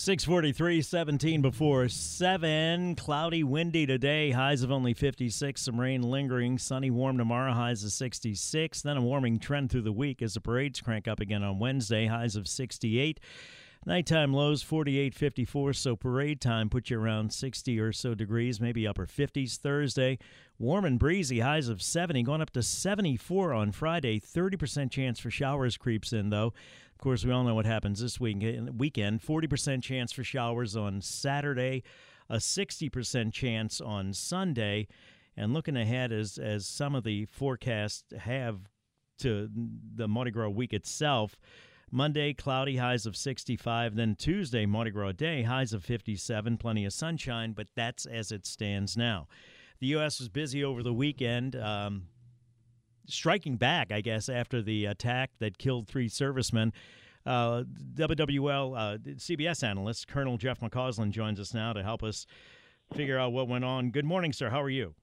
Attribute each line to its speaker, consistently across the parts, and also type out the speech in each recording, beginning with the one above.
Speaker 1: 643, 17 before 7. Cloudy, windy today. Highs of only 56. Some rain lingering. Sunny, warm tomorrow. Highs of 66. Then a warming trend through the week as the parades crank up again on Wednesday. Highs of 68. Nighttime lows 48, 54. So parade time puts you around 60 or so degrees, maybe upper 50s Thursday. Warm and breezy. Highs of 70, going up to 74 on Friday. 30% chance for showers creeps in, though. Of course, we all know what happens this week, eh, weekend. 40% chance for showers on Saturday, a 60% chance on Sunday. And looking ahead, as, as some of the forecasts have to the Mardi Gras week itself, Monday, cloudy highs of 65. Then Tuesday, Mardi Gras Day, highs of 57. Plenty of sunshine, but that's as it stands now. The U.S. was busy over the weekend. Um, striking back, I guess, after the attack that killed three servicemen. Uh, WWL uh, CBS analyst Colonel Jeff McCausland joins us now to help us figure out what went on. Good morning, sir. How are you?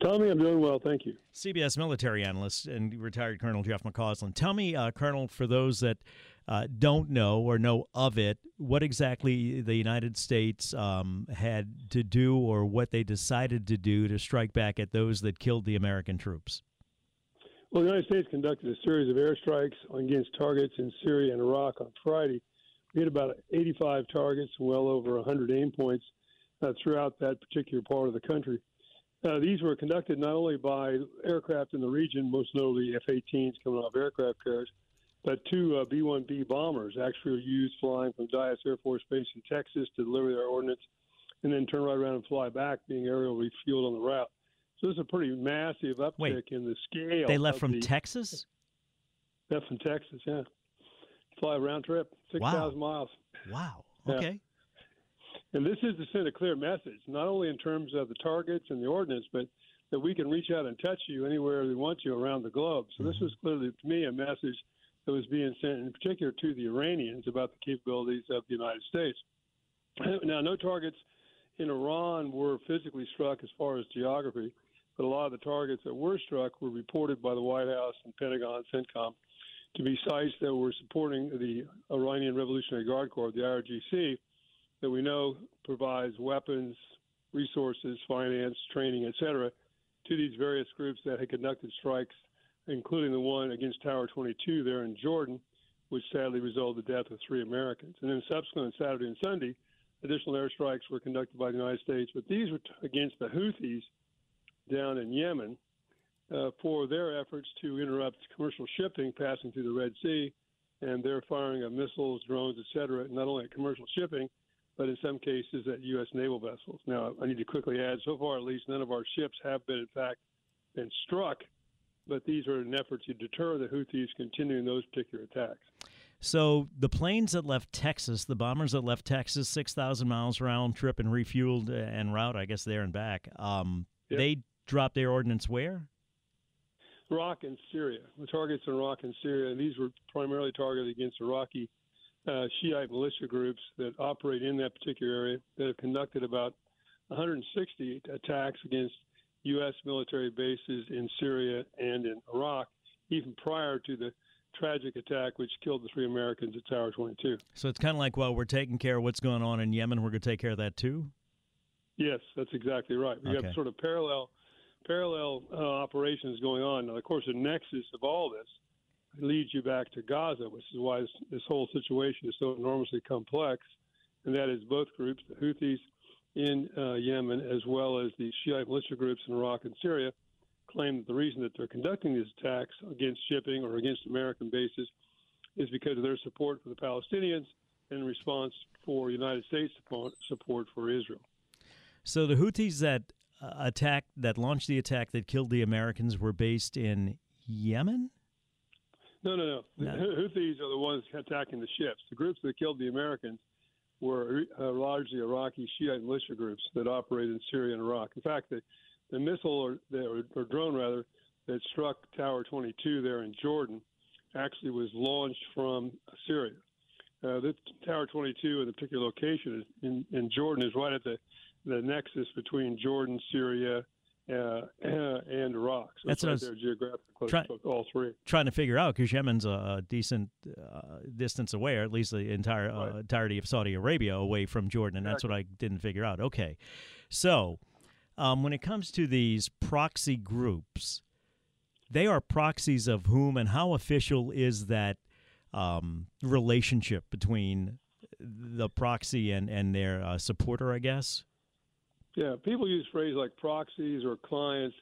Speaker 2: Tommy, I'm doing well, thank you.
Speaker 1: CBS military analyst and retired Colonel Jeff McCausland. Tell me, uh, Colonel, for those that uh, don't know or know of it, what exactly the United States um, had to do or what they decided to do to strike back at those that killed the American troops.
Speaker 2: Well, the United States conducted a series of airstrikes against targets in Syria and Iraq on Friday. We hit about 85 targets well over 100 aim points uh, throughout that particular part of the country. Uh, these were conducted not only by aircraft in the region, most notably F 18s coming off aircraft carriers, but two uh, B 1B bombers actually were used flying from Dyess Air Force Base in Texas to deliver their ordnance and then turn right around and fly back, being aerial refueled on the route. So this is a pretty massive uptick
Speaker 1: Wait,
Speaker 2: in the scale.
Speaker 1: They left from
Speaker 2: the,
Speaker 1: Texas?
Speaker 2: Left from Texas, yeah. Fly round trip, 6,000
Speaker 1: Wow.
Speaker 2: miles.
Speaker 1: Wow.
Speaker 2: Yeah. And this is to send a clear message, not only in terms of the targets and the ordinance, but that we can reach out and touch you anywhere we want you around the globe. So this mm-hmm. was clearly, to me, a message that was being sent, in particular to the Iranians, about the capabilities of the United States. Now, no targets in Iran were physically struck as far as geography, but a lot of the targets that were struck were reported by the White House and Pentagon, CENTCOM, to be sites that were supporting the Iranian Revolutionary Guard Corps, the IRGC, that we know provides weapons, resources, finance, training, etc., to these various groups that had conducted strikes, including the one against Tower 22 there in Jordan, which sadly resulted in the death of three Americans. And then subsequent Saturday and Sunday, additional airstrikes were conducted by the United States, but these were t- against the Houthis down in Yemen uh, for their efforts to interrupt commercial shipping passing through the Red Sea, and their firing of missiles, drones, et cetera, not only at commercial shipping, but in some cases at U.S. naval vessels. Now, I need to quickly add, so far at least, none of our ships have been, in fact, been struck, but these are an effort to deter the Houthis continuing those particular attacks.
Speaker 1: So the planes that left Texas, the bombers that left Texas, six thousand miles round trip and refueled en route, I guess there and back. Um,
Speaker 2: Yep.
Speaker 1: They dropped their ordnance where?
Speaker 2: Iraq and Syria. The targets in Iraq and Syria, and these were primarily targeted against Iraqi uh, Shiite militia groups that operate in that particular area that have conducted about 160 attacks against U.S. military bases in Syria and in Iraq, even prior to the tragic attack which killed the three Americans at Tower 22.
Speaker 1: So it's kind of like, well, we're taking care of what's going on in Yemen. We're going to take care of that too.
Speaker 2: Yes, that's exactly right. We
Speaker 1: Okay.
Speaker 2: have sort of parallel parallel uh, operations going on. Now, of course, the nexus of all this leads you back to Gaza, which is why this, this whole situation is so enormously complex. And that is both groups, the Houthis in uh, Yemen as well as the Shiite militia groups in Iraq and Syria, claim that the reason that they're conducting these attacks against shipping or against American bases is because of their support for the Palestinians in response for United States support for Israel.
Speaker 1: So the Houthis that uh, attacked, that launched the attack that killed the Americans, were based in Yemen.
Speaker 2: No, no, no. The Houthis are the ones attacking the ships. The groups that killed the Americans were uh, largely Iraqi Shiite militia groups that operate in Syria and Iraq. In fact, the, the missile or, the, or drone rather that struck Tower 22 there in Jordan actually was launched from Syria. Uh, the Tower 22 in the particular location in, in Jordan is right at the, the nexus between Jordan, Syria, uh, and Iraq. So
Speaker 1: That's
Speaker 2: it's right there geographically,
Speaker 1: try,
Speaker 2: all three.
Speaker 1: Trying to figure out because Yemen's a, decent uh, distance away, or at least the entire uh, right. uh, entirety of Saudi Arabia away from Jordan, and exactly. that's what I didn't figure out. Okay, so um, when it comes to these proxy groups, they are proxies of whom, and how official is that um, relationship between the proxy and and their uh, supporter? I guess.
Speaker 2: Yeah, people use phrases like proxies or clients.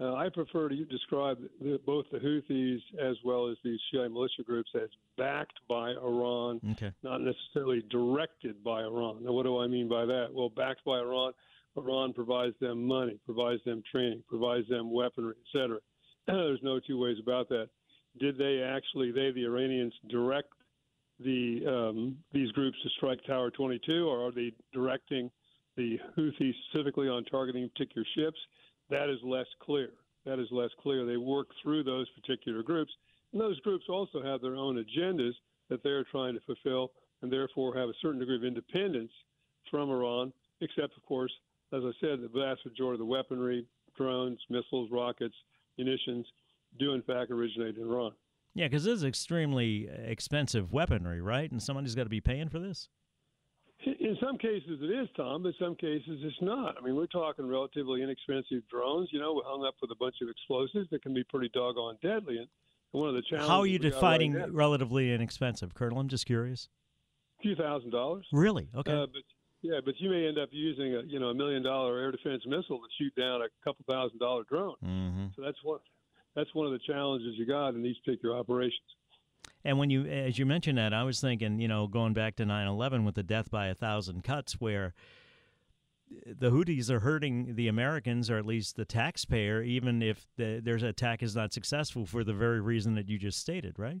Speaker 2: Uh, I prefer to describe the, both the Houthis as well as these Shiite militia groups as backed by Iran,
Speaker 1: okay.
Speaker 2: not necessarily directed by Iran. Now, what do I mean by that? Well, backed by Iran, Iran provides them money, provides them training, provides them weaponry, etc. There's no two ways about that. Did they actually, they the Iranians, direct the um, these groups to strike Tower 22, or are they directing the Houthis specifically on targeting particular ships, that is less clear. That is less clear. They work through those particular groups, and those groups also have their own agendas that they're trying to fulfill, and therefore have a certain degree of independence from Iran. Except, of course, as I said, the vast majority of the weaponry, drones, missiles, rockets, munitions, do in fact originate in Iran.
Speaker 1: Yeah, because this is extremely expensive weaponry, right? And somebody's got to be paying for this.
Speaker 2: In some cases it is, Tom, but in some cases it's not. I mean, we're talking relatively inexpensive drones, you know, we're hung up with a bunch of explosives that can be pretty doggone deadly. And one of the challenges.
Speaker 1: How are you defining right relatively inexpensive, Colonel? I'm just curious.
Speaker 2: A few thousand dollars.
Speaker 1: Really? Okay.
Speaker 2: Uh, but yeah, but you may end up using a you know a million dollar air defense missile to shoot down a couple thousand dollar drone.
Speaker 1: Mm-hmm.
Speaker 2: So that's one that's one of the challenges you got in these particular operations.
Speaker 1: And when you, as you mentioned that, I was thinking, you know, going back to 9 11 with the death by a thousand cuts, where the Houthis are hurting the Americans, or at least the taxpayer, even if the, their attack is not successful for the very reason that you just stated, right?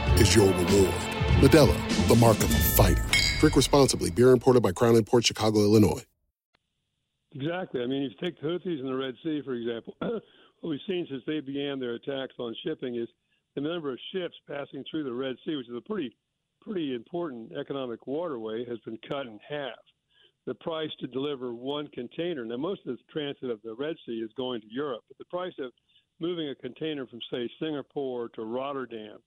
Speaker 3: is your reward. Modelo, the mark of a fighter. Drink responsibly. Beer imported by Crown Imports Chicago, Illinois.
Speaker 2: Exactly. I mean, if you take the Houthis in the Red Sea, for example, what we've seen since they began their attacks on shipping is the number of ships passing through the Red Sea, which is a pretty, pretty important economic waterway, has been cut in half. The price to deliver one container. Now, most of the transit of the Red Sea is going to Europe, but the price of moving a container from say Singapore to Rotterdam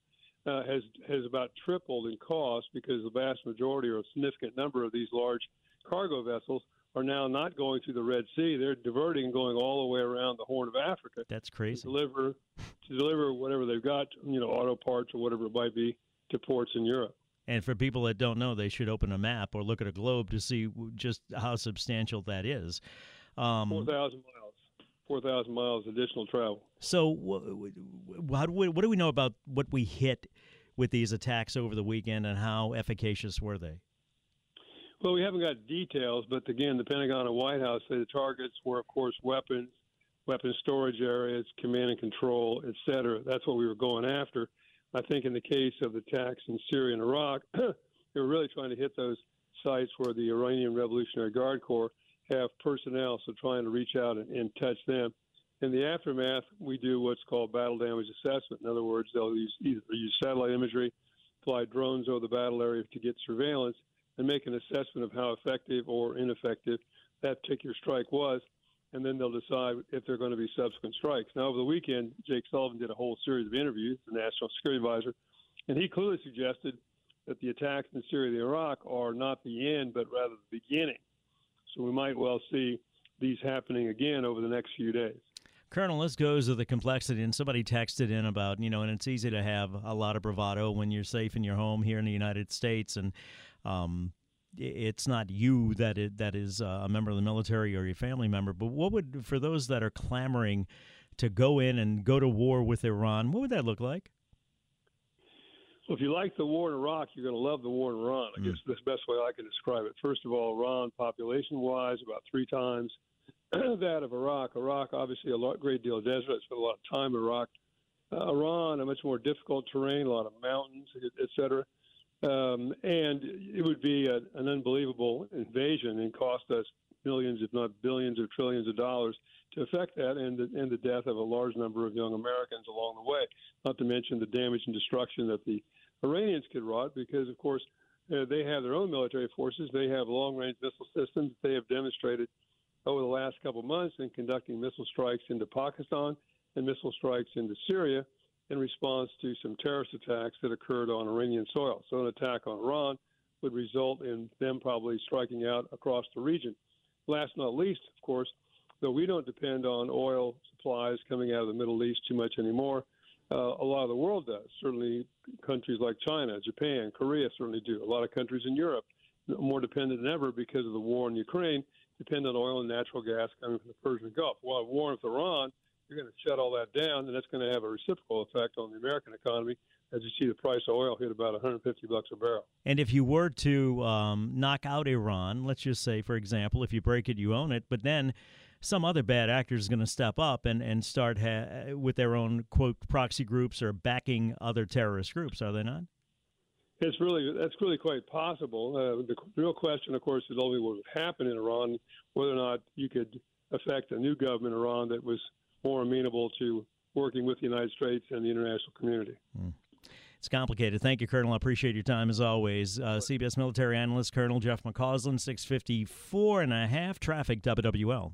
Speaker 2: uh, has has about tripled in cost because the vast majority or a significant number of these large cargo vessels are now not going through the Red Sea. They're diverting and going all the way around the Horn of Africa.
Speaker 1: That's crazy.
Speaker 2: To deliver to deliver whatever they've got, you know, auto parts or whatever it might be, to ports in Europe.
Speaker 1: And for people that don't know, they should open a map or look at a globe to see just how substantial that is.
Speaker 2: Um, Four thousand. Four thousand miles additional travel.
Speaker 1: So, do what do we know about what we hit with these attacks over the weekend, and how efficacious were they?
Speaker 2: Well, we haven't got details, but again, the Pentagon and White House say the targets were, of course, weapons, weapon storage areas, command and control, et cetera. That's what we were going after. I think in the case of the attacks in Syria and Iraq, they were really trying to hit those sites where the Iranian Revolutionary Guard Corps have personnel, so trying to reach out and, and touch them. In the aftermath, we do what's called battle damage assessment. In other words, they'll use either use satellite imagery, fly drones over the battle area to get surveillance, and make an assessment of how effective or ineffective that particular strike was, and then they'll decide if there are going to be subsequent strikes. Now, over the weekend, Jake Sullivan did a whole series of interviews, the National Security Advisor, and he clearly suggested that the attacks in Syria and Iraq are not the end, but rather the beginning. So we might well see these happening again over the next few days.
Speaker 1: Colonel, this goes to the complexity. And somebody texted in about, you know, and it's easy to have a lot of bravado when you're safe in your home here in the United States. And um, it's not you that it, that is uh, a member of the military or your family member. But what would, for those that are clamoring to go in and go to war with Iran, what would that look like?
Speaker 2: Well, if you like the war in Iraq, you're going to love the war in Iran. I mm. guess that's the best way I can describe it. First of all, Iran, population-wise, about three times that of Iraq. Iraq, obviously, a lot, great deal of desert. I spent a lot of time in Iraq. Uh, Iran, a much more difficult terrain, a lot of mountains, et cetera. Um, and it would be a, an unbelievable invasion and cost us millions, if not billions or trillions of dollars to effect that and the, and the death of a large number of young Americans along the way, not to mention the damage and destruction that the Iranians could rot because, of course, uh, they have their own military forces. They have long range missile systems that they have demonstrated over the last couple of months in conducting missile strikes into Pakistan and missile strikes into Syria in response to some terrorist attacks that occurred on Iranian soil. So, an attack on Iran would result in them probably striking out across the region. Last but not least, of course, though we don't depend on oil supplies coming out of the Middle East too much anymore, uh, a lot of the world does. Certainly, countries like China, Japan, Korea certainly do. A lot of countries in Europe, more dependent than ever because of the war in Ukraine, depend on oil and natural gas coming from the Persian Gulf. Well, a war with Iran, you're going to shut all that down, and that's going to have a reciprocal effect on the American economy as you see the price of oil hit about 150 bucks a barrel.
Speaker 1: And if you were to um, knock out Iran, let's just say, for example, if you break it, you own it, but then some other bad actor is going to step up and, and start ha- with their own quote proxy groups or backing other terrorist groups, are they not?
Speaker 2: It's really that's really quite possible. Uh, the real question, of course, is only what would happen in Iran, whether or not you could affect a new government in Iran that was more amenable to working with the United States and the international community.
Speaker 1: Mm. It's complicated. Thank you, Colonel. I appreciate your time as always. Uh, CBS military analyst Colonel Jeff McCausland, 654 and a half traffic WWL.